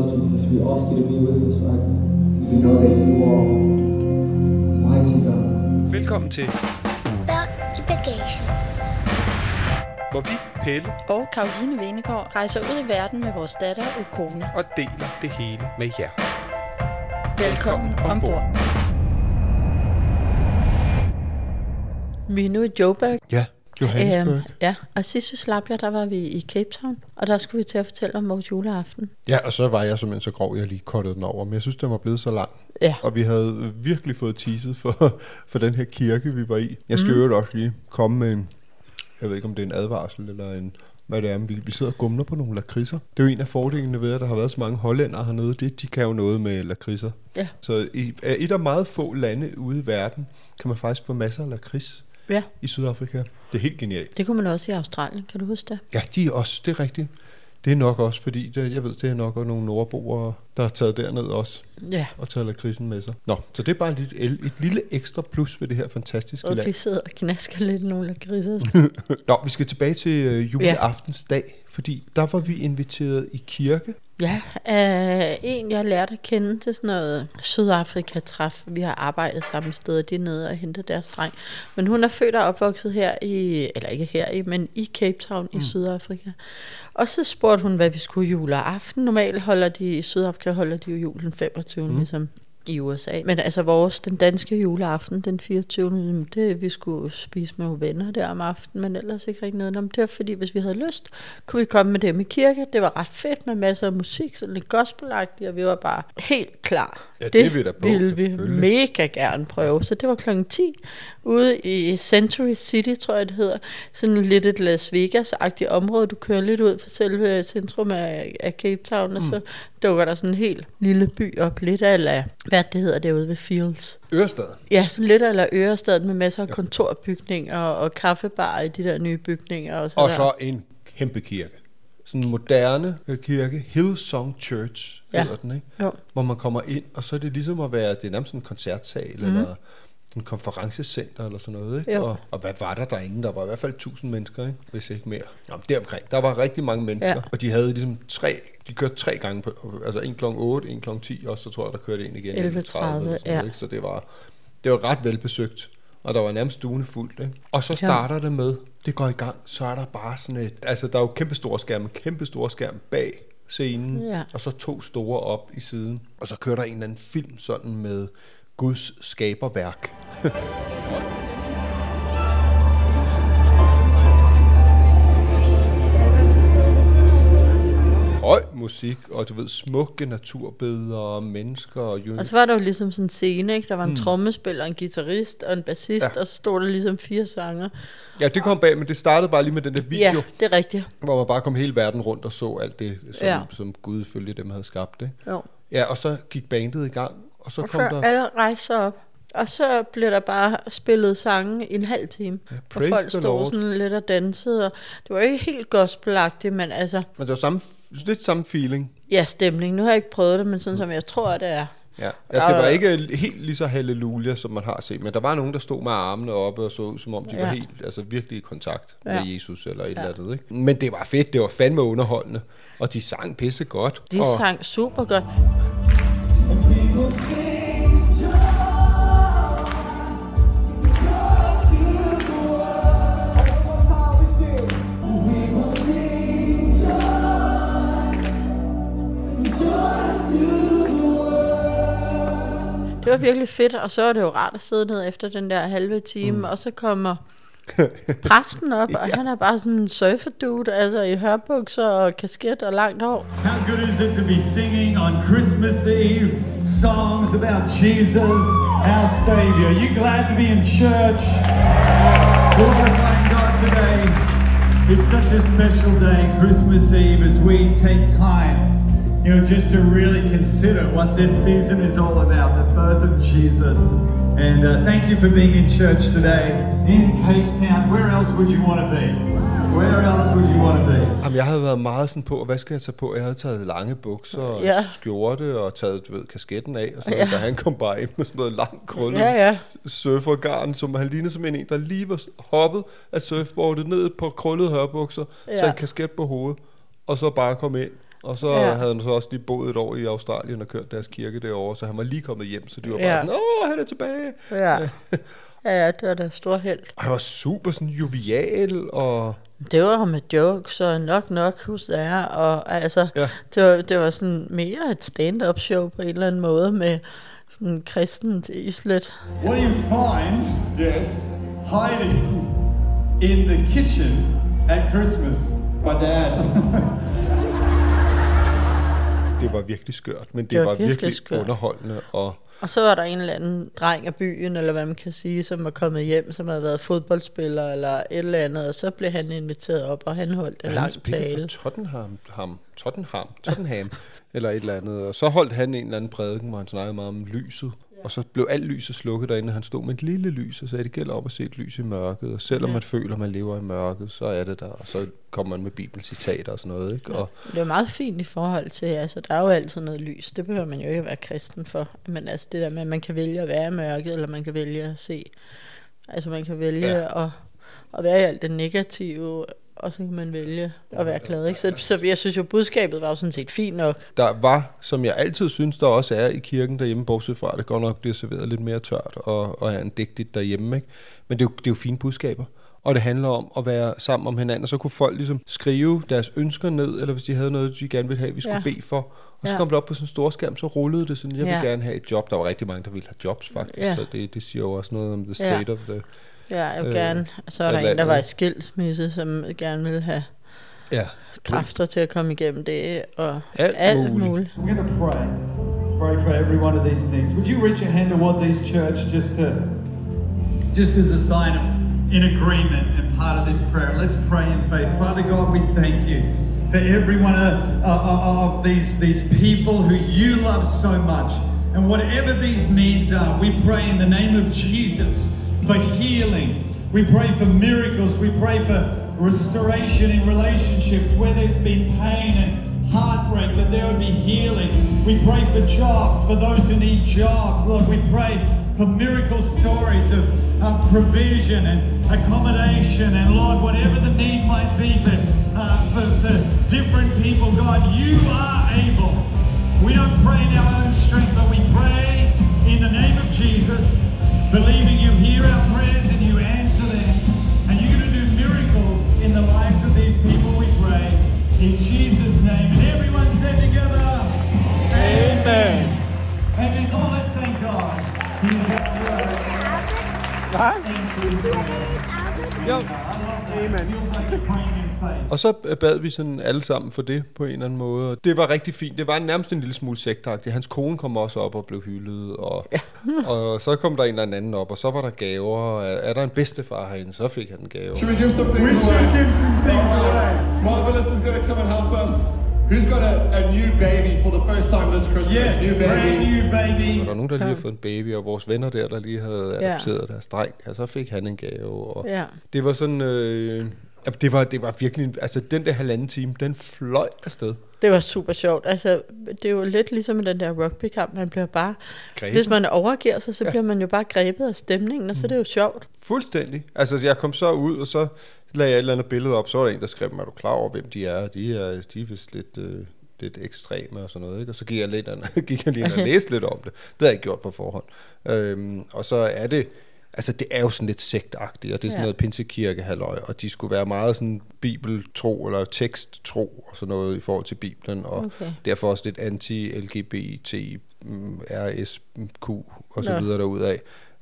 Love, Jesus. We ask you to be with us right now. We know that you are mighty God. Velkommen til, Børn i bagagen. hvor vi, Pelle, og Karoline Venegård rejser ud i verden med vores datter og kone. og deler det hele med jer. Velkommen ombord. Vi er nu i Joburg. Ja, Johannesburg. Øhm, ja, og sidst vi slap jer, der var vi i Cape Town, og der skulle vi til at fortælle om vores juleaften. Ja, og så var jeg simpelthen så grov, jeg lige kottede den over. Men jeg synes, den var blevet så lang. Ja. Og vi havde virkelig fået teaset for, for den her kirke, vi var i. Jeg skal mm. også lige komme med en, jeg ved ikke om det er en advarsel eller en, hvad det er, men vi, vi sidder og gumler på nogle lakridser. Det er jo en af fordelene ved, at der har været så mange hollændere hernede. Det, de kan jo noget med lakridser. Ja. Så i et af meget få lande ude i verden, kan man faktisk få masser af lakrids Ja, i Sydafrika. Det er helt genialt. det kunne man også i Australien, kan du huske det? Ja, de er også, det er rigtigt. Det er nok også, fordi det, jeg ved, det er nok også nogle nordboere, der har taget derned også Ja, og taget lakridsen med sig. Nå, så det er bare et, et, lille ekstra plus ved det her fantastiske og vi land. sidder og knasker lidt nogle lakridser. Nå, vi skal tilbage til øh, juleaftensdag, fordi der var vi inviteret i kirke. Ja, øh, en jeg lærte at kende til sådan noget Sydafrika-træf. Vi har arbejdet samme sted, de er nede og henter deres dreng. Men hun er født og opvokset her i, eller ikke her i, men i Cape Town mm. i Sydafrika. Og så spurgte hun, hvad vi skulle juleaften. Normalt holder de, i Sydafrika holder de jo julen 25, mm. ligesom i USA. Men altså vores, den danske juleaften, den 24. Det vi skulle spise med nogle venner der om aftenen, men ellers ikke rigtig noget. Men Det var fordi, hvis vi havde lyst, kunne vi komme med dem i kirke. Det var ret fedt med masser af musik, sådan lidt gospelagtigt, og vi var bare helt klar. Ja, det er vi da på, ville vi mega gerne prøve. Så det var klokken 10 ude i Century City, tror jeg det hedder. Sådan lidt et Las Vegas-agtigt område. Du kører lidt ud fra selve centrum af, af Cape Town, og så Mm. dukker der sådan en helt lille by op. Lidt af, hvad det hedder derude ved Fields. Ørestad. Ja, sådan lidt af Ørestad med masser af kontorbygninger og, og kaffebarer i de der nye bygninger. Og så, Og der. så en kæmpe kirke. Sådan en moderne øh, kirke. Hillsong Church Ja. hedder den, ikke? Jo. Hvor man kommer ind, og så er det ligesom at være, det er nærmest en koncertsal, mm. eller en konferencecenter eller sådan noget, ikke? Jo. Og, og hvad var der derinde? Der var i hvert fald 1000 mennesker, ikke? hvis ikke mere. Nå, men deromkring. Der var rigtig mange mennesker, Ja. ja. og de havde ligesom tre, de kørte tre gange, på, altså en kl. 8, en kl. 10, og så tror jeg, der kørte en igen. 11.30, eller sådan noget, ja. ikke? Så det var, det var ret velbesøgt, og der var nærmest stuende fuldt. Ikke? Og så Ja. starter det med, det går i gang, så er der bare sådan et, altså der er jo kæmpe store skærme, kæmpe store skærm bag scenen, Ja. og så to store op i siden. Og så kører der en eller anden film sådan med Guds skaberværk. Høj musik, og du ved, smukke naturbilleder og mennesker og jo... Og så var der jo ligesom sådan en scene, ikke? Der var en mm. trommespiller, en guitarist og en bassist, ja. Og så stod der ligesom fire sanger. Ja, det kom bag, men det startede bare lige med den der video, Ja, det er rigtigt. hvor man bare kom hele verden rundt og så alt det, som, Ja. ja. som Gud ifølge dem havde skabt. Ikke? Jo. Ja, og så gik bandet i gang, og så Og kom så der... alle rejste sig op. Og så blev der bare spillet sange i en halv time. Ja, og folk stod Lord. sådan lidt og dansede. Og det var ikke helt gospelagtigt, men altså, Men det var samme, lidt samme feeling. ja, stemning. Nu har jeg ikke prøvet det, men sådan som jeg tror, det er. Ja. Ja, det var ikke helt lige så halleluja, som man har set, men der var nogen, der stod med armene oppe og så som om de Ja. var helt, altså virkelig i kontakt Ja. med Jesus eller et Ja. eller andet. Ikke? Men det var fedt, det var fandme underholdende, og de sang pisse godt. De og, sang super godt. Det var virkelig fedt, og så var det jo rart at sidde ned efter den der halve time, mm. og så kommer præsten op, og han er bare sådan en surferdude, altså i hørbukser og kasket og langt hår. How good is it to be singing on Christmas Eve songs about Jesus, our Savior? You glad to be in church, glorifying God today? It's such a special day, Christmas Eve, as we take time, you know, just to really consider what this season is all about, the birth of Jesus. And uh, thank you for being in church today in Cape Town. Where else would you want to be? Where else would you want to be? Jamen, jeg havde været meget sådan på, hvad skal jeg tage på? Jeg havde taget lange bukser og Ja. skjorte og taget, du ved, kasketten af og sådan noget, Ja. da han kom bare ind med sådan noget langt krøllet Ja, ja. surfergarn, som han lignede som en, der lige var hoppet af surfboardet ned på krøllede hørbukser, ja. så Ja. en kasket på hovedet, og så bare kom ind. Og så Ja. havde han så også lige boet et år i Australien og kørt deres kirke derovre, så han var lige kommet hjem, så de var bare Ja. sådan, åh, han er tilbage. Ja. Ja, ja, det var da stor held. Og han var super sådan jovial, og Det var med jokes og nok nok hos der, og altså, Ja. det, var, det var sådan mere et stand-up show på en eller anden måde med sådan kristent islet. What do you find, yes, hiding in the kitchen at Christmas? My dad. det var virkelig skørt, men det, Det var var, virkelig virkelig skørt. underholdende, og Og så var der en eller anden dreng af byen, eller hvad man kan sige, som var kommet hjem, som havde været fodboldspiller eller et eller andet, og så blev han inviteret op, og han holdt en han lang tale. for Tottenham, ham, Tottenham, Tottenham eller et eller andet. Og så holdt han en eller anden prædiken, hvor han snakkede meget om lyset. Og så blev alt lyset slukket derinde, han stod med et lille lys, og sagde, det gælder op at se et lys i mørket. Og selvom Ja. man føler, man lever i mørket, så er det der. Og så kommer man med bibelcitater og sådan noget. Ikke? Og, Det er meget fint i forhold til, altså der er jo altid noget lys, det behøver man jo ikke være kristen for. Men altså det der med, at man kan vælge at være i mørket, eller man kan vælge at se, altså man kan vælge Ja. at, at være i alt det negative, og så kan man vælge at være glad. Ikke? Så, så jeg synes jo, budskabet var jo sådan set fint nok. der var, som jeg altid synes, der også er i kirken derhjemme, bortset fra, at det godt nok bliver serveret lidt mere tørt og, og er en digtigt derhjemme. Ikke? Men det er, jo, det er jo fine budskaber. Og det handler om at være sammen om hinanden, og så kunne folk ligesom skrive deres ønsker ned, eller hvis de havde noget, de gerne ville have, vi skulle Ja. ja. bede for. Og så Ja. kom det op på sådan en stor skærm, så rullede det sådan, jeg vil Ja. gerne have et job. Der var rigtig mange, der ville have jobs faktisk, Ja. så det, det siger jo også noget om the state of the... Ja, jeg vil Øh, gerne. Så er der en, der var i skilsmisse, som gerne ville have ja, kræfter til at komme igennem det, og alt, alt muligt. muligt. I'm going to pray. Pray for every one of these needs. Would you reach a hand toward these church just to, just as a sign of in agreement and part of this prayer? Let's pray in faith. Father God, we thank you for every one of, uh, of these these people who you love so much. And whatever these needs are, we pray in the name of Jesus for healing. We pray for miracles. We pray for restoration in relationships where there's been pain and heartbreak, that there would be healing. We pray for jobs, for those who need jobs. Lord, we pray for miracle stories of uh, provision and accommodation. And Lord, whatever the need might be for, uh, for, for different people, God, you are able. We don't pray in our own strength, but we pray in the name of Jesus, believing you hear our prayers and you answer them. And you're going to do miracles in the lives of these people, we pray. In Jesus' name. And everyone said together, Amen. Amen. Come on, let's thank God. He's at work. Thank you. Amen. Feels like you're praying in faith. Og så bad vi sådan alle sammen for det på en eller anden måde. Og det var rigtig fint. Det var nærmest en lille smule sektagtigt. Hans kone kom også op og blev hyldet. Og, ja. og så kom der en eller anden op, og så var der gaver. Og Er, er der en bedstefar herinde, så fik han en gave. Should we give some things We away? should give some things away. Marvelous is going to come and help us. Who's got a, a new baby for the first time this Christmas? Yes, new brand baby. new baby. Og der er nogen, der lige har fået en baby, og vores venner der, der lige havde adopteret deres dreng, ja, så fik han en gave. Og Ja. Det var sådan... Øh, ja, det var, det var virkelig... Altså, den der halvanden time, den fløj afsted. Det var super sjovt. Altså, det er jo lidt ligesom i den der rugbykamp. Man bliver bare... Grebet. Hvis man overgiver sig, så bliver man jo bare grebet af stemningen, og så er det jo sjovt. Fuldstændig. Altså, jeg kom så ud, og så lagde jeg et eller andet billede op, så var der en, der skrev, er du klar over, hvem de er? De er, de er vist lidt, øh, lidt ekstreme og sådan noget, ikke? Og så gik jeg, lidt, gik jeg lige ind og læste lidt om det. Det havde jeg ikke gjort på forhånd. Øhm, og så er det, altså det er jo sådan lidt sektagtigt, og det er sådan Ja. noget pinsekirke halløj, og de skulle være meget sådan bibeltro, eller teksttro, og sådan noget i forhold til Bibelen, og Okay. derfor også lidt anti-LGBT RSQ og så Nå. videre derudad.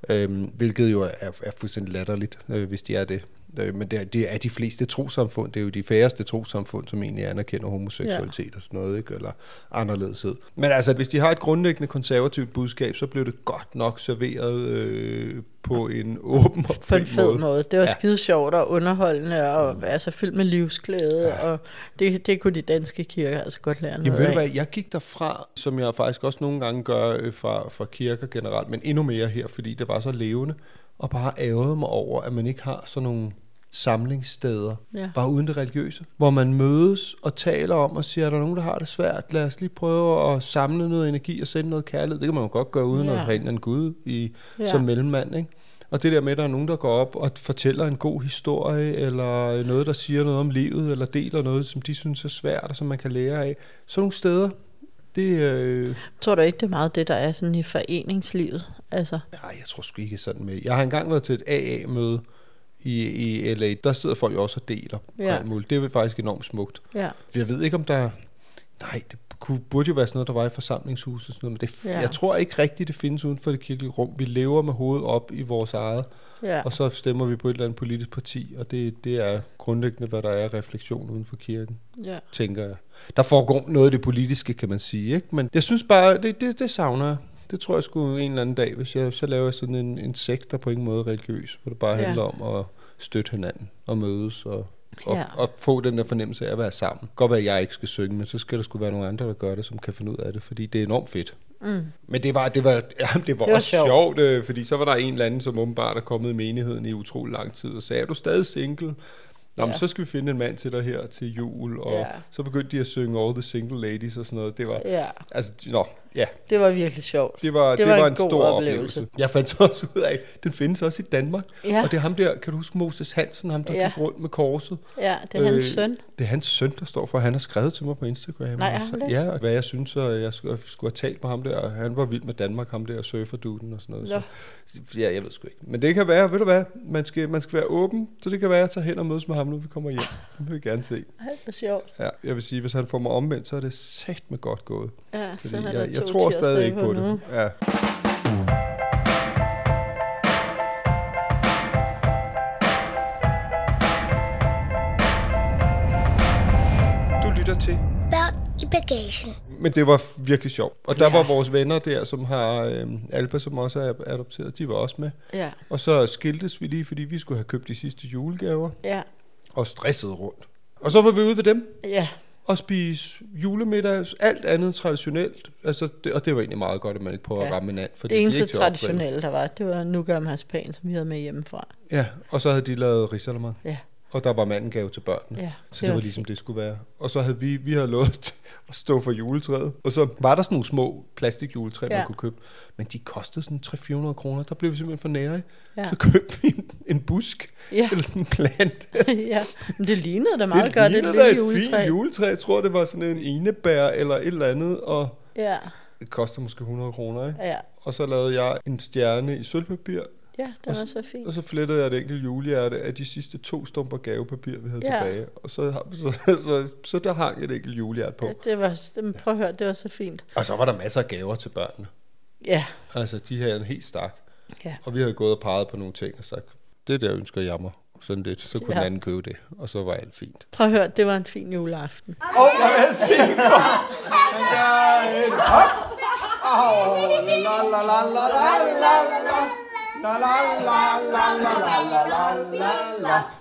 Øhm, hvilket jo er, er fuldstændig latterligt, øh, hvis de er det. Øh, men det er, det er de fleste trosamfund. Det er jo de færreste trosamfund, som egentlig anerkender homoseksualitet og sådan noget, ikke? eller anderledeshed. Men altså, hvis de har et grundlæggende konservativt budskab, så blev det godt nok serveret øh, på en åben og på en fed måde. måde. Det var ja. skide sjovt og underholdende, og mm. altså fyldt med livsglæde, ja. og det, det kunne de danske kirker altså godt lære Jamen noget ved du hvad, jeg gik derfra, som jeg faktisk også nogle gange gør øh, fra, fra kirker generelt, men endnu mere her, fordi det var så levende, og bare ærgede mig over, at man ikke har sådan nogle samlingssteder, Ja. bare uden det religiøse, hvor man mødes og taler om og siger, er der nogen, der har det svært? Lad os lige prøve at samle noget energi og sende noget kærlighed. Det kan man jo godt gøre uden Ja. at have en eller anden Gud i, Ja. som mellemmand, ikke? Og det der med, at der er nogen, der går op og fortæller en god historie, eller noget, der siger noget om livet, eller deler noget, som de synes er svært, og som man kan lære af. Sådan nogle steder, det... Øh, Tror du ikke, det er meget det, der er sådan i foreningslivet? Altså, nej, jeg tror sgu ikke sådan med. Jeg har engang været til et AA-møde i, i LA. Der sidder folk jo også og deler. Ja. Muligt. Det er faktisk enormt smukt. ja. Jeg ved ikke, om der... Nej, det kunne, burde jo være sådan noget, der var i forsamlingshuset. Sådan noget, men det, ja. jeg tror ikke rigtigt, det findes uden for det kirkelige rum. Vi lever med hovedet op i vores eget, Ja. og så stemmer vi på et eller andet politisk parti, og det, det er grundlæggende, hvad der er refleksion uden for kirken, ja. tænker jeg. Der foregår noget af det politiske, kan man sige, ikke? men jeg synes bare, det, det, det savner jeg. Det tror jeg skulle en eller anden dag, hvis jeg så laver sådan en, en sekt, der på ingen måde er religiøs, hvor det bare Ja. handler om at støtte hinanden og mødes og, og, Ja. og få den der fornemmelse af at være sammen. Godt være, at jeg ikke skal synge, men så skal der skulle være nogle andre, der gør det, som kan finde ud af det, fordi det er enormt fedt. Mm. Men det var, det var, ja, det var, det var også sjovt. sjovt, øh, fordi så var der en eller anden, som åbenbart er kommet i menigheden i utrolig lang tid, og sagde, er du stadig single? Nå, men Ja. så skal vi finde en mand til dig her til jul, og ja. så begyndte de at synge All the Single Ladies og sådan noget. Det var, ja, altså, nå, ja, det var virkelig sjovt. det var, Det det var var, en en, god stor oplevelse. oplevelse. Jeg fandt så også ud af, at den findes også i Danmark. Ja. Og det er ham der, kan du huske Moses Hansen, ham der Ja. gik rundt med korset? Ja, det er hans Øh, søn. Det er hans søn, der står for. Han har skrevet til mig på Instagram. Nej, og har han så- det? Ja, og hvad jeg synes, og jeg skulle, skulle have talt med ham der. og Han var vild med Danmark, ham der surferduden og sådan noget. Så, ja, jeg ved sgu ikke. Men det kan være, ved du hvad, man skal, man skal være åben, så det kan være, at jeg tager hen og mødes med ham, når vi kommer hjem. Det vil jeg gerne se. Ej, hvor sjovt. Ja, jeg vil sige, hvis han får mig omvendt, så er det sagt med godt gået. Ja, Fordi så har der jeg, jeg to tror stadig ikke på nu. det. Ja. Du lytter til Børn i bagagen. Men det var virkelig sjovt. Og der Ja. ja. var vores venner der, som har øh, Alba, som også er adopteret, de var også med. Ja, Og så skiltes vi lige, fordi vi skulle have købt de sidste julegaver, ja, og stressede rundt. Og så var vi ude ved dem ja, og spise julemiddag, alt andet traditionelt. Altså, det, og det var egentlig meget godt, at man ikke prøver Ja. at ramme en and. Fordi det de eneste at opdrive. traditionelle, der var, det var nougat marcipan, som vi havde med hjemmefra. Ja, og så havde de lavet risalemad. Ja, Og der var mandengave til børnene. ja. Så det var ligesom det skulle være. Og så havde vi, vi havde lovet at stå for juletræet. Og så var der sådan nogle små plastikjuletræ, Ja. man kunne købe. Men de kostede sådan 300-400 kroner. Der blev vi simpelthen for nære. Ja. Så købte vi en, en busk. Ja. Eller sådan en plant. ja, men det lignede da meget det godt, det lille et juletræ. fint juletræ. Jeg tror, det var sådan en enebær eller et eller andet. Og Ja, det kostede måske 100 kroner, ikke? ja, Og så lavede jeg en stjerne i sølvpapir. Ja, det Og var så fint. Og så flettede jeg et enkelt julehjerte af de sidste to stumper gavepapir, vi havde Ja. tilbage. Og så, så, så, så, så der hang et enkelt julehjerte på. Ja, det var, det, prøv at høre, det var så fint. Og så var der masser af gaver til børnene. Ja, Altså, de havde en helt stak. ja, Og vi havde gået og peget på nogle ting og sagt, det der ønsker jeg mig. Sådan lidt. Så kunne Ja. den anden købe det. Og så var alt fint. prøv at høre, det var en fin juleaften.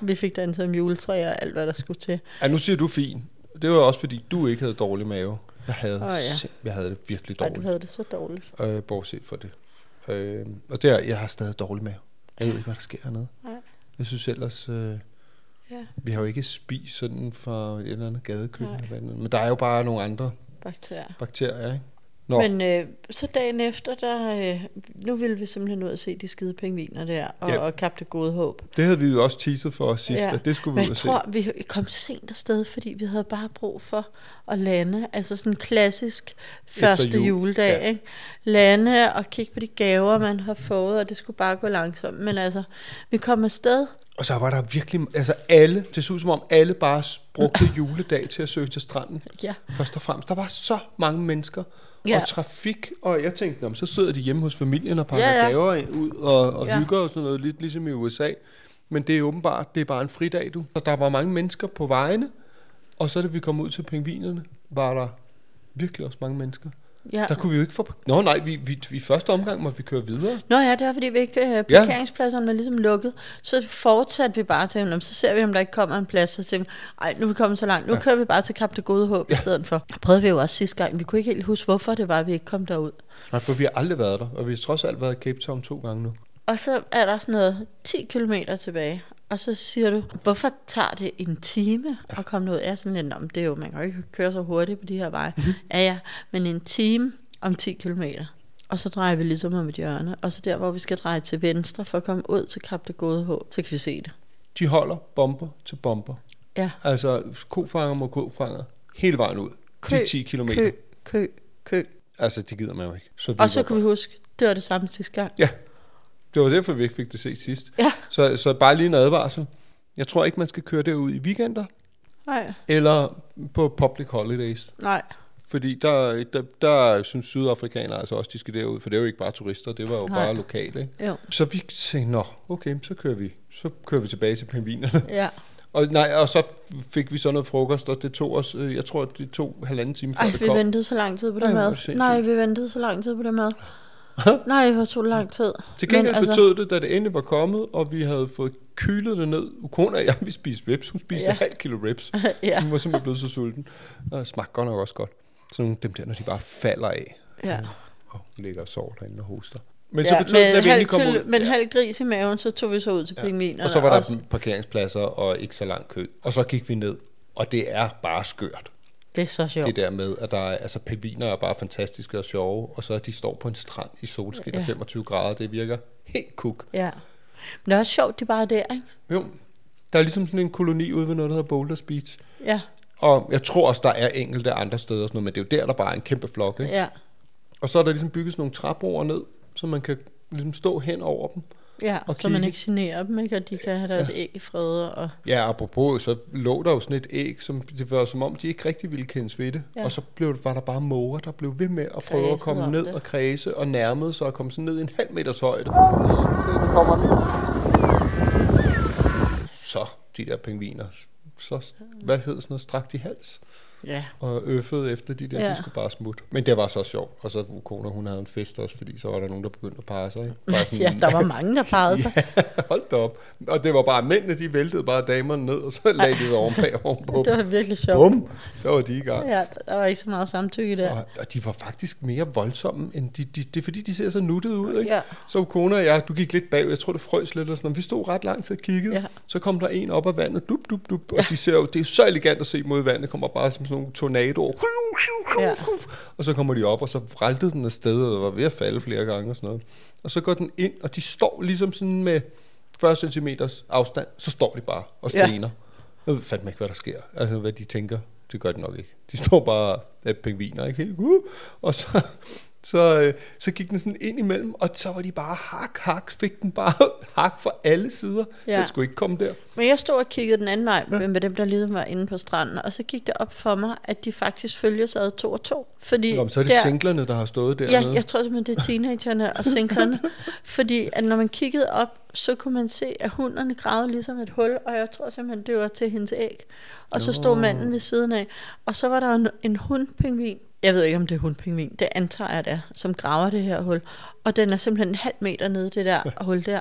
Vi fik danset om juletræ og alt, hvad der skulle til. Ja, nu siger du fint. Det var også fordi, du ikke havde dårlig mave. Jeg havde, oh, ja. jeg havde det virkelig Ej, du dårligt. havde det så dårligt. Øh, bortset fra det. Øh, og der, jeg har stadig dårlig mave. Jeg ved ikke, hvad der sker hernede. Nej. Jeg synes ellers, øh, Ja, vi har jo ikke spist sådan fra et eller andet gadekøkken. Eller hvad andet. Men der er jo bare nogle andre bakterier. bakterier, ikke? Nå, Men øh, så dagen efter, der, øh, nu ville vi simpelthen ud og se de skide pingviner der, og, Ja. og Kap det gode håb. det havde vi jo også teaset for os sidst, ja. at det skulle vi Men ud jeg og se. tror, vi kom sent afsted, fordi vi havde bare brug for at lande. Altså sådan en klassisk første jul, juledag. ja. Ikke? Lande og kigge på de gaver, man har fået, og det skulle bare gå langsomt. Men altså, vi kom afsted, Og så var der virkelig, altså alle, det så ud som om alle bare brugte juledag til at søge til stranden. Ja. Først og fremmest. Der var så mange mennesker Ja. og trafik, og jeg tænkte, "Nå, men så sidder de hjemme hos familien og pakker Ja, ja. gaver ud og, og Ja. hygger og sådan noget, lidt ligesom i USA. Men det er åbenbart, det er bare en fridag, du. Og der var mange mennesker på vejene, og så da vi kom ud til pingvinerne, var der virkelig også mange mennesker. Ja. Der kunne vi jo ikke få... Nå nej, vi, vi, i første omgang måtte vi køre videre. Nå ja, det er fordi vi ikke, øh, parkeringspladserne er ligesom lukket. Så fortsatte vi bare til, "Nå, så ser vi, om der ikke kommer en plads. Så tænkte vi, ej, nu er vi kommet så langt. Nu ja. kører vi bare til Kap det Gode Håb ja. i stedet for. Der prøvede vi jo også sidste gang. Vi kunne ikke helt huske, hvorfor det var, at vi ikke kom derud. Nej, for vi har aldrig været der, og vi har trods alt været i Cape Town to gange nu. Og så er der sådan noget 10 km tilbage. Og så siger du, hvorfor tager det en time at komme ud? Jeg er sådan lidt, "Nå, men det er jo, man kan jo ikke køre så hurtigt på de her veje. Mhm. ja, ja, men en time om 10 km. Og så drejer vi ligesom om et hjørne. Og så der, hvor vi skal dreje til venstre for at komme ud til Kap det Gode Håb, så kan vi se det. De holder bomber til bomber. Ja. Altså kofanger mod kofanger. Hele vejen ud. Kø, de 10 kilometer. kø, kø, kø. Altså, det gider man jo ikke. Så Og så kan vi huske, det var det samme sidste gang. Ja, det var derfor, vi ikke fik det set sidst. Ja. Så, så bare lige en advarsel. Jeg tror ikke, man skal køre derud i weekender, Nej, eller på public holidays. nej. Fordi der, der, der synes sydafrikanere altså også, de skal derud, for det er jo ikke bare turister, det var jo Nej. bare lokale. Ikke? Jo. Så vi tænkte, nå, okay, så kører vi, så kører vi tilbage til pingvinerne. Ja. Og, nej, og så fik vi så noget frokost, og det tog os, øh, jeg tror, det tog halvanden time før Ej, det vi kom. ventede så lang tid på det mad. Nej, vi ventede så lang tid på det mad. Nej, hvor tog det lang tid. Til gengæld Men altså- betød det, da det endelig var kommet, og vi havde fået kylet det ned. Ukona og jeg, vi spiste ribs. Hun spiste Ja. ja. halv kilo ribs. Ja. Hun var simpelthen blevet så sulten. Og det smagte godt nok også godt. Sådan nogle dem der, når de bare falder af. Ja. Og hun ligger og sover derinde og hoster. Men ja, så betød det, med vi halv, endelig kom kyl- ud. med en halv gris i maven, så tog vi så ud til ja. pingvinerne. Og så var der Også- parkeringspladser og ikke så lang kø. Og så gik vi ned. Og det er bare skørt. Det er så sjovt. Det der med, at der er, altså pingviner er bare fantastiske og sjove, og så at de står på en strand i solskin ja. Og 25 grader, det virker helt kuk. Ja. Men det er også sjovt, de bare er der, ikke? Jo, der er ligesom sådan en koloni ude ved noget, der hedder Boulder Beach. Ja, Og jeg tror også, der er enkelte andre steder, og sådan noget, men det er jo der, der bare er en kæmpe flok. Ikke? ja, Og så er der ligesom bygget sådan nogle træbroer ned, så man kan ligesom stå hen over dem. Ja. Og så man kigge. ikke generer dem, ikke? Og de kan have deres ja. æg i fred. Og... Ja, apropos, så lå der jo sådan et æg, som det var som om, de ikke rigtig ville kendes ved det. Ja. Og så blev, var der bare måger, der blev ved med at prøve at komme om ned det. og kredse og nærmede sig og komme sådan ned i en halv meters højde. Så de der pingviner, så, hvad hedder sådan noget, strakt i hals? Ja. og øffede efter de der, ja. Ja. de skulle bare smutte. Men det var så sjovt. Og så kone, hun havde en fest også, fordi så var der nogen, der begyndte at parre sig. Ikke? Bare sådan, ja, der var mange, der parrede sig. ja, hold da op. Og det var bare mændene, de væltede bare damerne ned, og så lagde de sig ovenpå ovenpå. Det var virkelig sjovt. Bum, så var de i gang. Ja, der var ikke så meget samtykke der. Og, og de var faktisk mere voldsomme, end de, de, det er fordi, de ser så nuttede ud, ikke? Ja. Så kone og jeg, du gik lidt bag, jeg tror, det frøs lidt, og sådan, vi stod ret lang tid og kiggede, Ja. så kom der en op af vandet, dup, dup, dup, og de ser jo, det er så elegant at se mod vandet, kommer bare som sådan nogle tornadoer, Ja. og så kommer de op, og så vraltede den afsted, og var ved at falde flere gange og sådan noget. Og så går den ind, og de står ligesom sådan med 40 cm afstand, så står de bare og Ja. stener. Jeg ved fandme ikke, hvad der sker. Altså, hvad de tænker, det gør de nok ikke. De står bare af pingviner, ikke helt? Uh, og så, så, øh, så gik den sådan ind imellem, og så var de bare hak, hak, fik den bare hak fra alle sider. Ja. Ja. Den skulle ikke komme der. Men jeg stod og kiggede den anden vej ja. med dem, der ligesom var inde på stranden, og så gik det op for mig, at de faktisk følges ad to og to. Fordi Nå, men så er det der, singlerne, der har stået Ja, dernede. jeg tror simpelthen, det er teenagerne og singlerne. fordi at når man kiggede op, så kunne man se, at hunderne gravede ligesom et hul, og jeg tror simpelthen, det var til hendes æg. Og så stod manden ved siden af, og så var der en, en hundpingvin. Jeg ved ikke, om det er hundpingvin. Det antager jeg det, som graver det her hul. Og den er simpelthen en halv meter nede, det der hul der.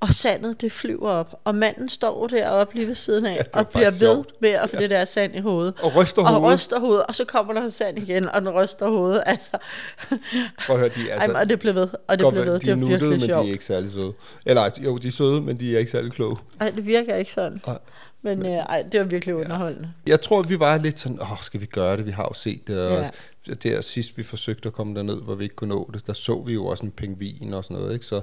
Og sandet, det flyver op. Og manden står deroppe lige ved siden af, Ja, ja, det og bliver ved sjovt. med at få ja. det der sand i hovedet. Og ryster og hovedet. ryster hovedet. Og så kommer der sand igen, og den ryster hovedet. Altså, Prøv at høre, de, altså, Ej, og det blev ved, og det blev ved. de Det er var nuttede, virkelig men de sjovt. er ikke særlig søde. Eller jo, de er søde, men de er ikke særlig kloge. Ej, det virker ikke sådan. Ej. Men øh, ej, det var virkelig underholdende. Jeg tror, vi var lidt sådan, åh, skal vi gøre det? Vi har jo set det. Og Ja. ja. der sidst vi forsøgte at komme derned, hvor vi ikke kunne nå det, der så vi jo også en pingvin og sådan noget. Ikke? Så,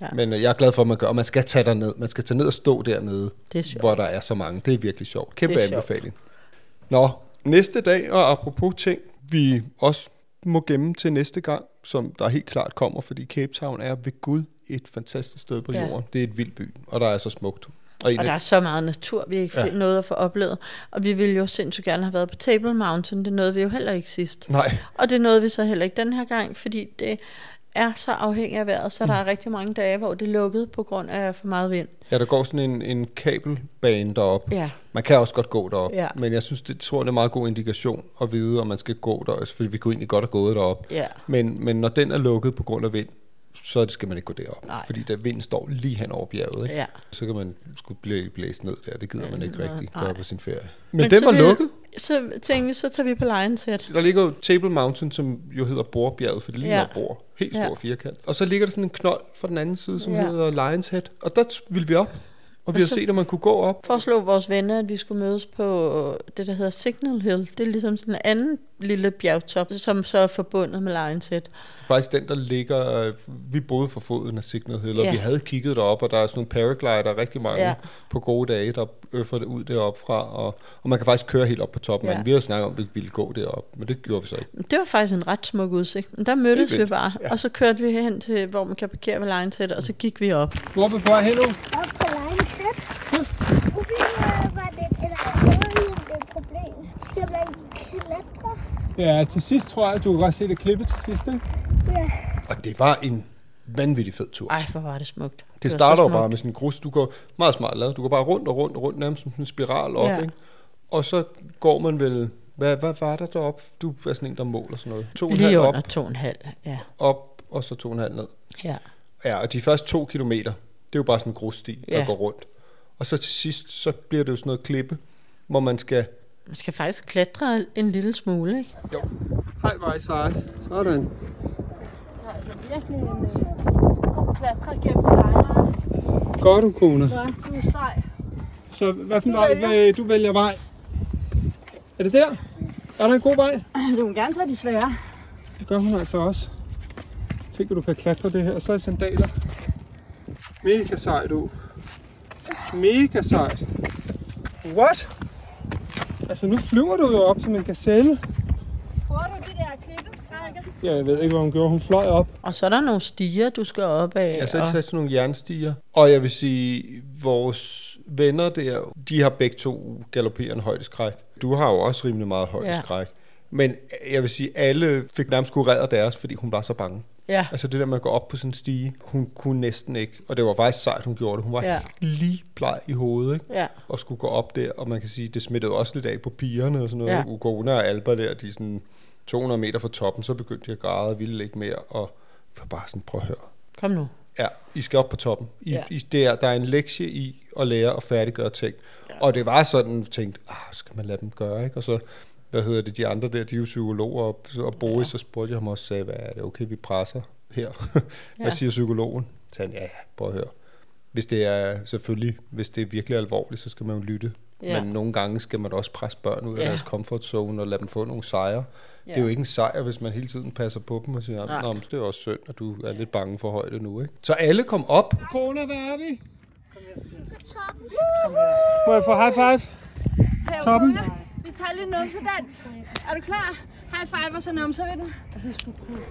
Ja. Men øh, jeg er glad for, at man gør, og man skal tage derned. Man skal tage ned og stå dernede, er sjovt. hvor der er så mange. Det er virkelig sjovt. Kæmpe Det er sjovt. anbefaling. Nå, næste dag, og apropos ting, vi også må gemme til næste gang, som der helt klart kommer, fordi Cape Town er ved Gud et fantastisk sted på Ja. jorden. Det er et vildt by, og der er så smukt. Og, Og der er så meget natur, vi ikke Ja. ja. noget at få oplevet. Og vi ville jo sindssygt gerne have været på Table Mountain. Det nåede vi jo heller ikke sidst. nej, Og det nåede vi så heller ikke den her gang, fordi det er så afhængigt af vejret, så mm. der er rigtig mange dage, hvor det er lukket på grund af for meget vind. ja, der går sådan en, en kabelbane derop. Ja. Man kan også godt gå derop, Ja. men jeg synes, det tror, det er en meget god indikation at vide, om man skal gå der, altså, fordi vi kunne egentlig godt have gået derop. Ja. Men, men når den er lukket på grund af vind, så skal man ikke gå derop. Nej. Fordi der vinden står lige hen over bjerget. Ikke? Ja. Så kan man skulle blive blæst ned der. Det gider man ikke rigtig gøre på sin ferie. Men, men den var vi- lukket. Så tænkte vi, så tager vi på Lionshead. Der ligger jo Table Mountain, som jo hedder Borbjerget, for det ligner Ja. bor. Helt stor Ja. firkant. Og så ligger der sådan en knold fra den anden side, som Ja. hedder Lions Head. Og der ville vi op. Og vi har så- set, at man kunne gå op. Foreslog vores venner, at vi skulle mødes på det, der hedder Signal Hill. Det er ligesom sådan en anden lille bjergtop, som så er forbundet med Lionshead. Faktisk den, der ligger... øh, Vi boede for foden af Signal Hill, og Ja. vi havde kigget derop, og der er sådan nogle paraglider, rigtig mange Ja. på gode dage, der øffer det ud derop fra. Og, og man kan faktisk køre helt op på toppen. Ja. Men vi havde snakket om, at vi ville gå derop, men det gjorde vi så ikke. Det var faktisk en ret smuk udsigt. Men der mødtes vi bare, ja. og så kørte vi hen til, hvor man kan parkere ved Lionshead, og så gik vi op. Hvor er vi på hen nu? Op på Lionshead. Ubi var det, eller er det et problem. Skal man klatre? Ja, til sidst tror jeg, du kan godt se det klippet til sidst, ikke? Ja. Og det var en vanvittig fed tur. Ej, hvor var det smukt. Det så starter jo bare med sådan en grus. Du går meget smart lavet. Du går bare rundt og rundt og rundt, nærmest som sådan en spiral op, Ja. ikke? Og så går man vel... Hvad, hvad var der deroppe? Du er sådan en, der måler sådan noget. To og en halv Lige op, under to og en halv, ja. op, og så to og en halv ned. ja. Ja, og de første to kilometer, det er jo bare sådan en grussti, der Ja. går rundt. Og så til sidst, så bliver det jo sådan noget klippe, hvor man skal... Man skal faktisk klatre en lille smule, ikke? Jo. Hej, vej, sej. Sådan. Klatre gennem lejren. Godt, du, kone. Ja, du er sej. Så hvad for vej du vælger vej? Er det der? Er der en god vej? Du må gerne tage de svære. Det gør hun altså også. Tænk, at du kan klatre det her. Så er sandaler. Mega sejt, du. Mega sejt. What? Altså, nu flyver du jo op som en gazelle. Bruger du de der klippeskrækker? Ja, jeg ved ikke, hvad hun gjorde. Hun fløj op. Og så er der nogle stiger, du skal op af. Jeg har og... sat sådan nogle jernstiger. Og jeg vil sige, vores venner der, de har begge to galopperende højdeskræk. Du har jo også rimelig meget højdeskræk. Ja. Men jeg vil sige, alle fik nærmest kureret deres, fordi hun var så bange. Ja. Altså det der med at gå op på sådan en stige, hun kunne næsten ikke. Og det var faktisk sejt, hun gjorde det. Hun var Ja. ja. lige bleg i hovedet, ikke? Ja. Og skulle gå op der, og man kan sige, det smittede også lidt af på pigerne og sådan noget. Ja. Ugona og Alba der, de sådan 200 meter fra toppen, så begyndte de at græde og ville ikke mere. Og var bare sådan, prøv at høre. Kom nu. Ja, I skal op på toppen. I, Ja. I, det er, der er en lektie i at lære at færdiggøre ting. Ja. Og det var sådan, jeg tænkte, ah, skal man lade dem gøre, ikke? Og så, hvad hedder det, de andre der, de er jo psykologer, og, og Boris, ja. så spurgte jeg ham også, sagde, hvad er det, okay, vi presser her? hvad Ja. siger psykologen? Så sagde han, ja, ja, prøv at høre. Hvis det er, selvfølgelig, hvis det er virkelig alvorligt, så skal man jo lytte. Ja. Ja. Men nogle gange skal man også presse børn ud af Ja. deres comfort zone og lade dem få nogle sejre. Ja. Det er jo ikke en sejr, hvis man hele tiden passer på dem og siger, Nej. Nå, men det er også synd, at du er lidt bange for højde nu. Ikke? Så alle kom op. Kona, hvad er vi? Må jeg få high five? Toppen. Tager lidt numsedans. Er du klar? High five, og så numser vi den.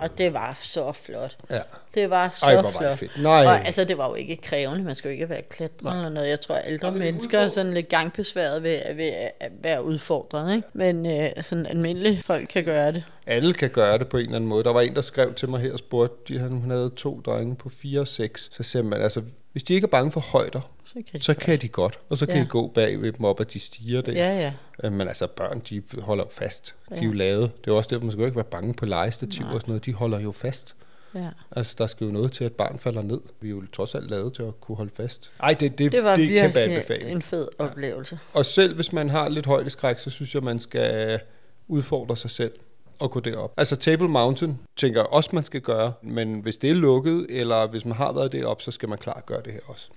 Og det var så flot. Ja. Det var så Ej, hvor var det flot. fedt. Nej. Og altså, det var jo ikke krævende. Man skal jo ikke være klatrer eller noget. Jeg tror, at ældre mennesker er sådan lidt gangbesværet ved, ved at være udfordret. Ikke? Men øh, sådan almindelige folk kan gøre det. Alle kan gøre det på en eller anden måde. Der var en, der skrev til mig her og spurgte, de, han, han havde to drenge på 4 og 6. Så siger man, altså, hvis de ikke er bange for højder, Så kan de så kan de godt. Og så kan Ja. I gå bag ved dem op, at de stiger der. Ja, ja. Øh, Men altså, børn, de holder jo fast. De er Ja. jo lavet. Det er også derfor, man skal jo ikke være bange på legestativ og sådan noget. De holder jo fast. ja. Altså, der skal jo noget til, at barn falder ned. Vi er jo trods alt lavet til at kunne holde fast. Ej, det, det, Det var det er en kæmpe virkelig anbefaling. en fed oplevelse. Og selv hvis man har lidt højdeskræk, så synes jeg, man skal udfordre sig selv og gå derop. Altså Table Mountain tænker jeg også, man skal gøre, men hvis det er lukket, eller hvis man har været deroppe, så skal man klart gøre det her også.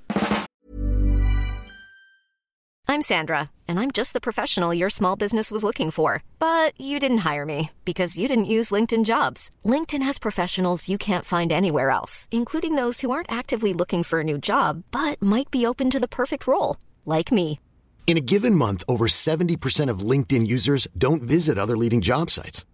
I'm Sandra, and I'm just the professional your small business was looking for. But you didn't hire me because you didn't use LinkedIn jobs. LinkedIn has professionals you can't find anywhere else, including those who aren't actively looking for a new job but might be open to the perfect role, like me. In a given month, over 70% of LinkedIn users don't visit other leading job sites.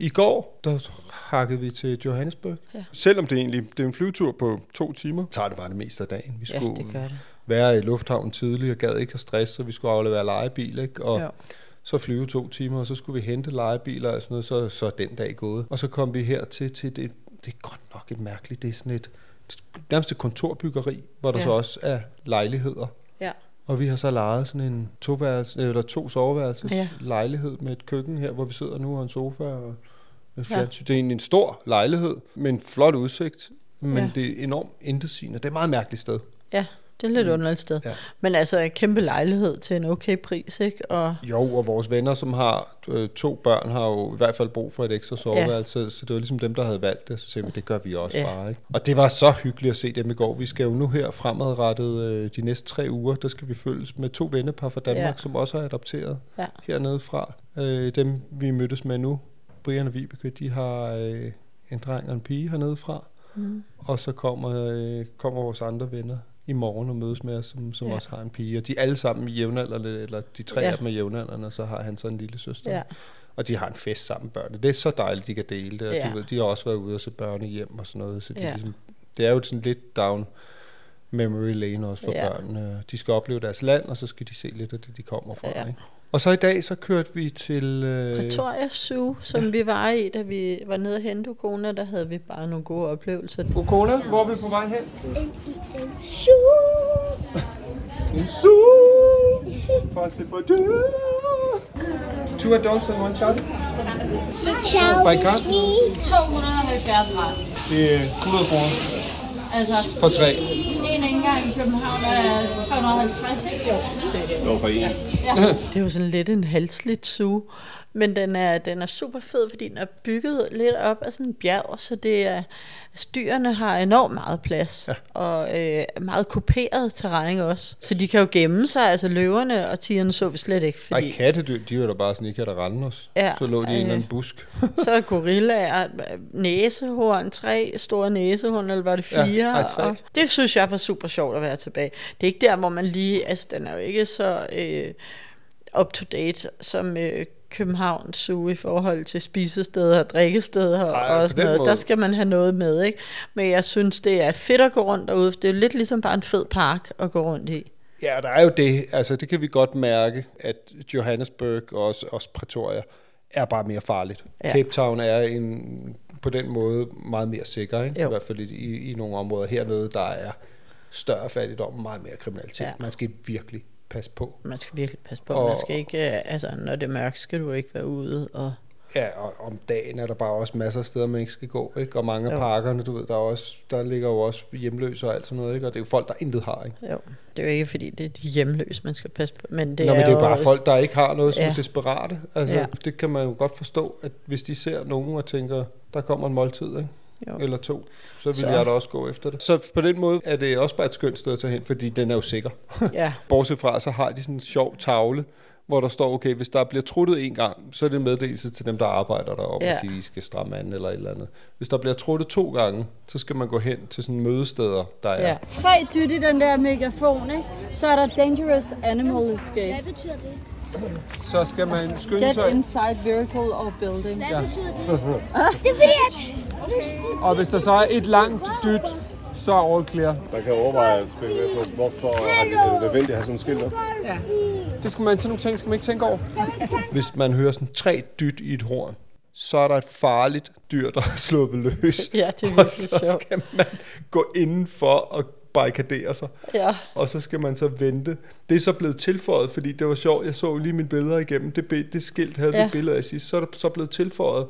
i går, der hakkede vi til Johannesburg. Ja. Selvom det egentlig det er en flyvetur på to timer, tager det bare det meste af dagen. Vi Ja, skulle det gør det. være i lufthavnen tidligt og gad ikke have stress, så vi skulle aflevere lejebil, ikke? Og Ja. så flyve to timer, og så skulle vi hente lejebiler og sådan noget, så, så er den dag gået. Og så kom vi her til, til det, det er godt nok et mærkeligt, det er sådan et, nærmest et kontorbyggeri, hvor der Ja. så også er lejligheder. Ja. Og vi har så lejet sådan en toværelse, eller to soveværelses Ja. ja. lejlighed med et køkken her, hvor vi sidder nu, og en sofa og et Ja. fjernsyn. Det er egentlig en stor lejlighed med en flot udsigt, men Ja. ja. det er enormt intetsigende. Det er et meget mærkeligt sted. Ja, det er lidt mm. underligt sted. Ja. Men altså en kæmpe lejlighed til en okay pris, ikke? Og Jo, og vores venner, som har øh, to børn, har jo i hvert fald brug for et ekstra soveværelse, ja. så det var ligesom dem, der havde valgt det, så sagde vi, det gør vi også Ja. bare. Ikke? Og det var så hyggeligt at se dem i går. Vi skal jo nu her fremadrettet øh, de næste tre uger, der skal vi følges med to vennepar fra Danmark, Ja. som også har adopteret Ja. hernede fra. Øh, dem, vi mødtes med nu, Brian og Vibeke, de har øh, en dreng og en pige hernede fra. Mm. Og så kommer, øh, kommer vores andre venner i morgen og mødes med os, som, som Ja. også har en pige. Og de er alle sammen jævnaldrende, eller de tre Ja. af dem er jævnaldrende, og så har han så en lille søster. Ja. Og de har en fest sammen, børnene. Det er så dejligt, de kan dele det. Og Ja. du ved, de har også været ude og se børnehjem og sådan noget. Så de Ja. ligesom, det er jo sådan lidt down memory lane også for ja. børnene. De skal opleve deres land, og så skal de se lidt af det, de kommer fra. Ja. Ikke? Og så i dag, så kørte vi til... Øh, Pretoria Zoo, som ja. vi var i, da vi var nede og hente Ukona, der havde vi bare nogle gode oplevelser. Ukona, hvor er vi på vej hen? En, en zoo. En zoo! For at se på dyr! Two adults and one child. The child By is me. 270 rand. Det er 100 kroner Altså, for tre. en indgang i København er 350, ikke? Jo, for en. Ja. Det er jo sådan lidt en halsligt zoo, men den er, den er super fed, fordi den er bygget lidt op af sådan en bjerg, så det er, styrene har enormt meget plads, ja. og øh, meget kuperet terræn også. Så de kan jo gemme sig, altså løverne og tigerne så vi slet ikke, fordi Ej, kattedyr, de var da bare sådan, I kan rende os. Ja, så lå de i en eller anden busk. så er der gorillaer, næsehorn, tre store næsehorn, eller var det Ja, fire? ej, tre. og det synes jeg var super sjovt at være tilbage. Det er ikke der, hvor man lige, altså den er jo ikke så øh, up to date som øh, København Zoo i forhold til spisesteder og drikkesteder Ej, og sådan noget. Der måde. skal man have noget med, ikke? Men jeg synes, det er fedt at gå rundt derude. Det er lidt ligesom bare en fed park at gå rundt i. Ja, der er jo det, altså det kan vi godt mærke, at Johannesburg og også, også Pretoria er bare mere farligt. Ja. Cape Town er en, på den måde meget mere sikker, ikke? Jo. i hvert fald i, i, nogle områder hernede, der er større fattigdom og meget mere kriminalitet. Ja. Man skal virkelig passe på. Man skal virkelig passe på. Og- Man skal ikke, øh, altså når det er mørkt, skal du ikke være ude og... Ja, og om dagen er der bare også masser af steder, man ikke skal gå, ikke? Og mange af Jo. parkerne, du ved, der, er også, der ligger jo også hjemløse og alt sådan noget, ikke? Og det er jo folk, der intet har, ikke? Jo, det er jo ikke fordi, det er de hjemløse, man skal passe på. Men det Nå, er men det er jo bare også- folk, der ikke har noget, som Ja. er desperate. Altså, ja. det kan man jo godt forstå, at hvis de ser nogen og tænker, der kommer en måltid, ikke? Jo. eller to, så vil Så- jeg da også gå efter det. Så på den måde er det også bare et skønt sted at tage hen, fordi den er jo sikker. Ja. Bortset fra, så har de sådan en sjov tavle, hvor der står, okay, hvis der bliver truttet en gang, så er det en meddelelse til dem, der arbejder der om, Ja. at de skal stramme an eller et eller andet. Hvis der bliver truttet to gange, så skal man gå hen til sådan mødesteder, der er. Ja. Tre dyt i den der megafon, ikke? Så er der Dangerous Animal Escape. Hvad betyder det? Så skal man skynde Get sig. inside vehicle or building. Hvad Ja. betyder det? Det er fordi, at hvis du... Og hvis der så er et langt dyt, så er all clear. Man kan overveje at spille med på, hvorfor har er det nødvendigt at have sådan en skilt op. Ja. Det skal man, sådan nogle ting skal man ikke tænke over. Hvis man hører sådan tre dyt i et horn, så er der et farligt dyr, der er sluppet løs. Ja, det er Og virkelig så sjovt. skal man gå indenfor og barrikadere sig. Ja. Og så skal man så vente. Det er så blevet tilføjet, fordi det var sjovt. Jeg så lige mine billeder igennem. Det, det skilt havde vi Ja. et billede af sidst. Så er der så blevet tilføjet,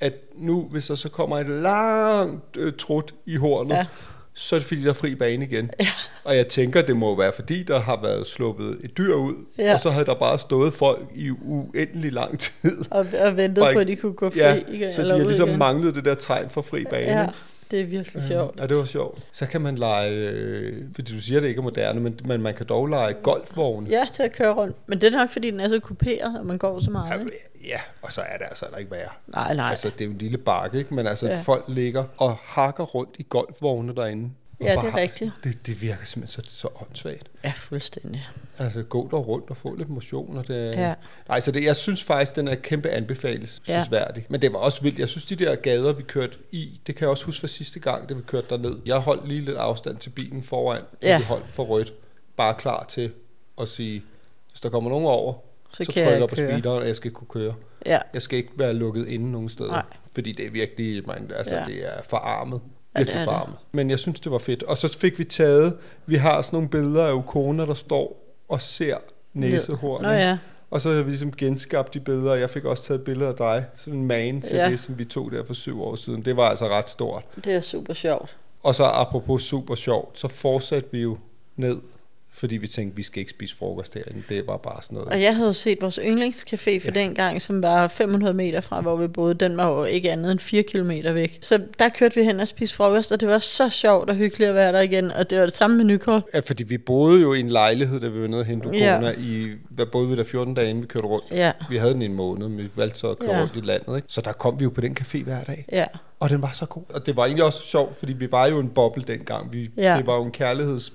at nu, hvis der så kommer et langt øh, trut i hornet, Ja. så er det fordi, der er fri bane igen. Ja. Og jeg tænker, det må være fordi, der har været sluppet et dyr ud, Ja. og så havde der bare stået folk i uendelig lang tid. Og, og ventede Og på, at de kunne gå fri ja, igen. så de har ligesom igen. manglet det der tegn for fri bane. Ja? Det er virkelig sjovt. Ja, det var sjovt. Så kan man lege, øh, fordi du siger, det ikke er moderne, men, men man kan dog lege golfvogne. Ja, til at køre rundt. Men det er nok, fordi den er så kuperet, og man går så meget. Ikke? Ja, og så er det altså heller ikke værre. Nej, nej. Altså, det er jo en lille bakke, ikke? Men altså, Ja. ja. folk ligger og hakker rundt i golfvogne derinde. Og Ja, det er bare- rigtigt. Det, det virker simpelthen så, så åndssvagt. Ja, fuldstændig. Altså, gå der rundt og få lidt motion. Og det, Ja. Nej, så det, jeg synes faktisk, den er kæmpe anbefalesværdig. Men det var også vildt. Jeg synes, de der gader, vi kørte i, det kan jeg også huske fra sidste gang, da vi kørte derned. Jeg holdt lige lidt afstand til bilen foran, og Ja. vi holdt for rødt. Bare klar til at sige, hvis der kommer nogen over, Så så, trykker jeg på speederen, og jeg skal kunne køre. Ja. Jeg skal ikke være lukket inde nogen steder. Nej. Fordi det er virkelig, man, altså Ja. ja. det er forarmet. Ja, Virkelig det. forarmet. Men jeg synes, det var fedt. Og så fik vi taget, vi har sådan nogle billeder af Ukona, der står og ser næsehornet. Nå ja. Og så har vi ligesom genskabt de billeder, og jeg fik også taget billeder af dig. Sådan en man til Ja. ja. det, som vi tog der for syv år siden. Det var altså ret stort. Det er super sjovt. Og så apropos super sjovt, så fortsatte vi jo ned, fordi vi tænkte, vi skal ikke spise frokost herinde. Det var bare sådan noget. Og jeg havde set vores yndlingscafé for ja. den gang, som var 500 meter fra, hvor vi boede. Den var jo ikke andet end 4 kilometer væk. Så der kørte vi hen og spiste frokost, og det var så sjovt og hyggeligt at være der igen. Og det var det samme menukort. Ja, fordi vi boede jo i en lejlighed, da vi var nede og hente Ja. i, hvad boede vi der 14 dage, inden vi kørte rundt. Ja. Vi havde den i en måned, men vi valgte så at køre ja. rundt i landet. Ikke? Så der kom vi jo på den café hver dag. Ja. Og den var så god. Og det var egentlig også sjovt, fordi vi var jo en boble dengang. Vi, Ja. Det var jo en kærligheds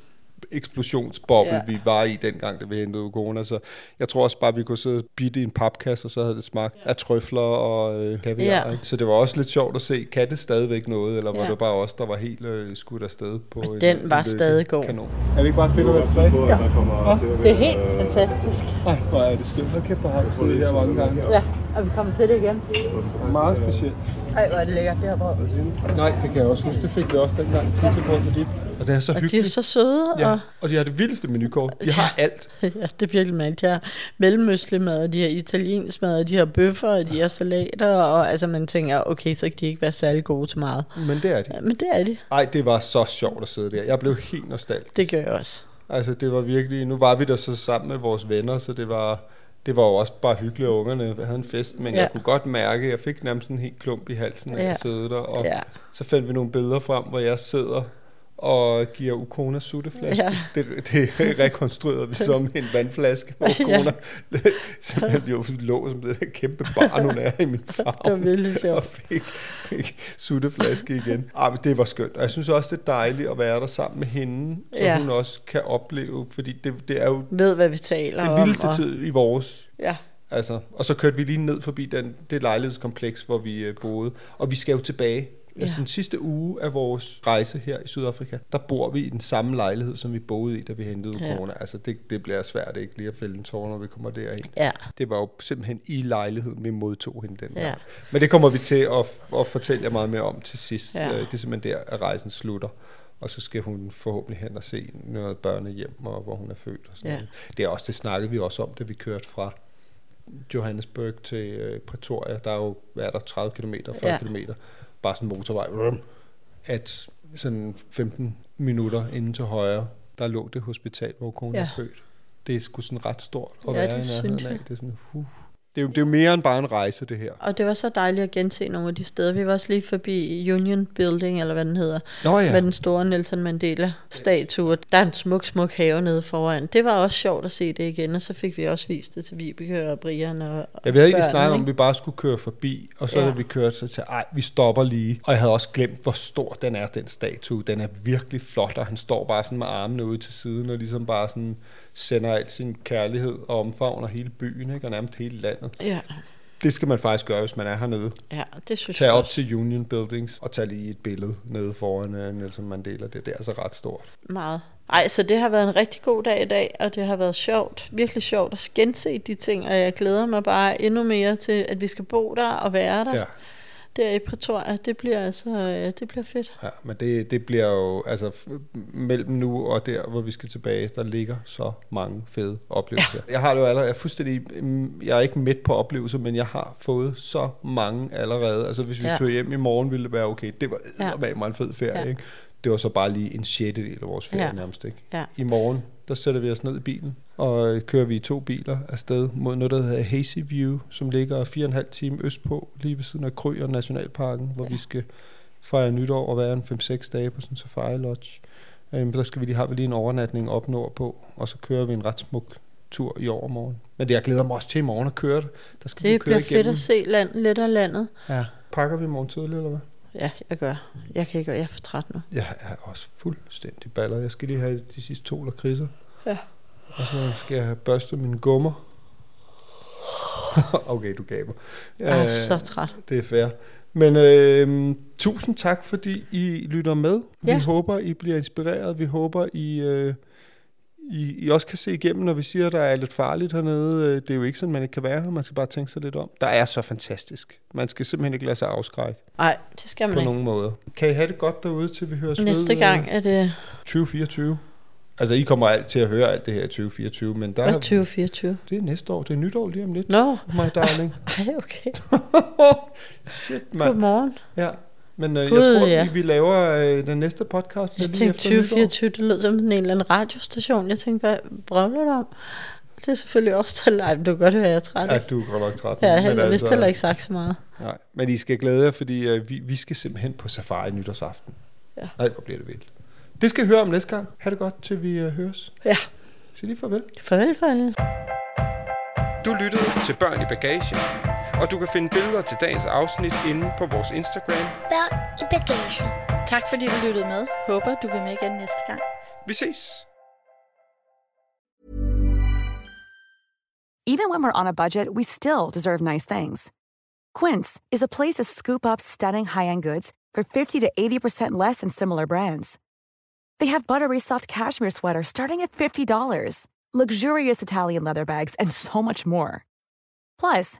eksplosionsboble, Ja. ja. vi var i dengang, da vi hentede corona. Så jeg tror også bare, at vi kunne sidde og bitte i en papkasse, og så havde det smagt af trøfler og øh, kaviar. Ja. Ja. Ikke? Så det var også lidt sjovt at se, kan det stadigvæk noget, eller var Ja. det bare os, der var helt øh, skudt afsted på Altså, en, den en var lykke- stadig god. Kanon. Er det ikke bare fedt at være tilbage? Ja. Det er helt fantastisk. Ej, hvor er det skønt. Hold kæft, hvor har vi siddet her mange gange. Ja, og vi kommer til det igen. Meget specielt. Ej, hvor er det lækkert, det her brød. Nej, det kan jeg også huske. Det fik vi også dengang. Ja. med dit. Og det er så Og de er hyggeligt. så søde. Ja, Og, og de har det vildeste menukort. De har alt. ja, det er virkelig mærkeligt. De har mellemøstlig mad, de har italiensk mad, de har bøffer, de har salater. Og altså, man tænker, okay, så kan de ikke være særlig gode til meget. Men det er de. Ja, men det er de. Ej, det var så sjovt at sidde der. Jeg blev helt nostalgisk. Det gør jeg også. Altså, det var virkelig... Nu var vi der så sammen med vores venner, så det var... Det var jo også bare hyggeligt, at ungerne havde en fest, men ja. jeg kunne godt mærke, at jeg fik nærmest en helt klump i halsen af Ja. at sidde der. Og Ja. så fandt vi nogle billeder frem, hvor jeg sidder og giver Ukona sutteflaske. Ja. Ja. Det, det rekonstruerede vi som en vandflaske, hvor Ja. Ukona simpelthen jo lå som det der kæmpe barn, hun er i min favn. Det var virkelig sjovt. Og fik, fik sutteflaske igen. Ah, men det var skønt. Og jeg synes også, det er dejligt at være der sammen med hende, så Ja. hun også kan opleve, fordi det, det er jo Ved, hvad vi taler den om. vildeste og- tid i vores. Ja. Altså, og så kørte vi lige ned forbi den, det lejlighedskompleks, hvor vi øh, boede. Og vi skal jo tilbage. Ja. Altså den sidste uge af vores rejse her i Sydafrika, der bor vi i den samme lejlighed, som vi boede i, da vi hentede Ja. corona. Altså det, det bliver svært ikke lige at fælde en tår, når vi kommer derhen. Ja. Det var jo simpelthen i lejligheden, vi modtog hende den Ja. gang. Men det kommer vi til at, at fortælle jer meget mere om til sidst. Ja. Øh, Det er simpelthen der, at rejsen slutter. Og så skal hun forhåbentlig hen og se noget børnehjem, og hvor hun er født. Og sådan Ja. noget. Det er også, det snakkede vi også om, da vi kørte fra Johannesburg til øh, Pretoria. Der er jo, hvad er der, 30 km, 40 Ja. ja. km. Bare sådan en motorvej. At sådan 15 minutter inden til højre, der lå det hospital, hvor konen Ja. er født. Det er sgu sådan ret stort at Ja, være det i nærheden af. Det er sådan, huh. Det er, jo, det er jo mere end bare en rejse, det her. Og det var så dejligt at gense nogle af de steder. Vi var også lige forbi Union Building, eller hvad den hedder. Nå ja. Med den store Nelson Mandela-statue. Der er en smuk, smuk have nede foran. Det var også sjovt at se det igen, og så fik vi også vist det til Vibeke og Brian og, og Ja, vi havde ikke snakket om, at vi bare skulle køre forbi, og så ja. da vi kørte, så til, ej, vi stopper lige. Og jeg havde også glemt, hvor stor den er, den statue. Den er virkelig flot, og han står bare sådan med armene ude til siden, og ligesom bare sådan sender al sin kærlighed og omfavner hele byen, ikke? og nærmest hele landet. Ja. Det skal man faktisk gøre, hvis man er hernede. Ja, det synes Tag jeg op også. til Union Buildings og tag lige et billede nede foran uh, Nelson Mandela. Det, det er altså ret stort. Meget. Ej, så det har været en rigtig god dag i dag, og det har været sjovt, virkelig sjovt at gense de ting, og jeg glæder mig bare endnu mere til, at vi skal bo der og være der. Ja. Der i Pretoria. Det bliver altså, øh, det bliver fedt. Ja, men det, det bliver jo, altså mellem nu og der, hvor vi skal tilbage, der ligger så mange fede oplevelser. Ja. Jeg har det jo allerede, jeg er fuldstændig, mm, jeg er ikke midt på oplevelser, men jeg har fået så mange allerede. Altså hvis vi Ja. tog hjem i morgen, ville det være okay. Det var Ja. mig en fed ferie, ja. ikke? Det var så bare lige en sjettedel af vores ferie Ja. nærmest, ikke? Ja. I morgen, der sætter vi os ned i bilen, og øh, kører vi i to biler afsted mod noget, der hedder Hazy View, som ligger fire og en halv time østpå, lige ved siden af Krøger Nationalparken, hvor ja. vi skal fejre nytår og være en 5-6 dage på sådan en safari lodge. Øhm, der skal vi lige, har vi lige en overnatning op nordpå, og så kører vi en ret smuk tur i overmorgen. Men det jeg glæder mig også til i morgen at køre det. Der skal vi Det køre bliver fedt at se land, lidt af landet. Ja. Pakker vi i morgen tidligt, eller hvad? Ja, jeg gør. Jeg kan ikke, jeg er for træt nu. Jeg er også fuldstændig baller. Jeg skal lige have de sidste to lakridser. Ja. Og så skal jeg have børstet mine gummer. okay, du gaber. Jeg er så træt. Det er fair. Men øh, tusind tak, fordi I lytter med. Vi Ja. håber, I bliver inspireret. Vi håber, I, øh, I, I også kan se igennem, når vi siger, at der er lidt farligt hernede. Øh, Det er jo ikke sådan, man ikke kan være her. Man skal bare tænke sig lidt om. Der er så fantastisk. Man skal simpelthen ikke lade sig afskrække Nej, det skal man på ikke. nogen måde. Kan I have det godt derude, til vi høres Næste ved, gang øh, er det 2024. Altså, I kommer alt til at høre alt det her i 2024, men der Hvad er er 2024. Det er næste år. Det er nytår lige om lidt. Nå. My darling. Ej, okay. Shit, mand. Godmorgen. Ja, men øh, Gud, jeg tror, ja. vi, vi laver øh, den næste podcast. Jeg lige tænkte efter nytår. 2024, det lød som sådan en eller anden radiostation. Jeg tænkte, hvad brøvler du om? Det er selvfølgelig også der live. Du kan godt høre, at jeg er træt. Ja, du er godt nok træt. Ja, jeg men har altså- heller ikke sagt så meget. Nej, men I skal glæde jer, fordi øh, vi, vi skal simpelthen på safari nytårsaften. Ja. Nej, hvor bliver det vildt. Det skal I høre om næste gang. Ha' det godt, til vi øh, høres. Ja. Sig lige farvel. Farvel, farvel. Du lyttede til Børn i Bagagen, og du kan finde billeder til dagens afsnit inde på vores Instagram. Børn i bagagen. Tak fordi du lyttede med. Håber du vil med igen næste gang. Vi ses. Even when we're on a budget, we still deserve nice things. Quince is a place to scoop up stunning high-end goods for 50 to 80% less than similar brands. They have buttery soft cashmere sweaters starting at $50, luxurious Italian leather bags, and so much more. Plus,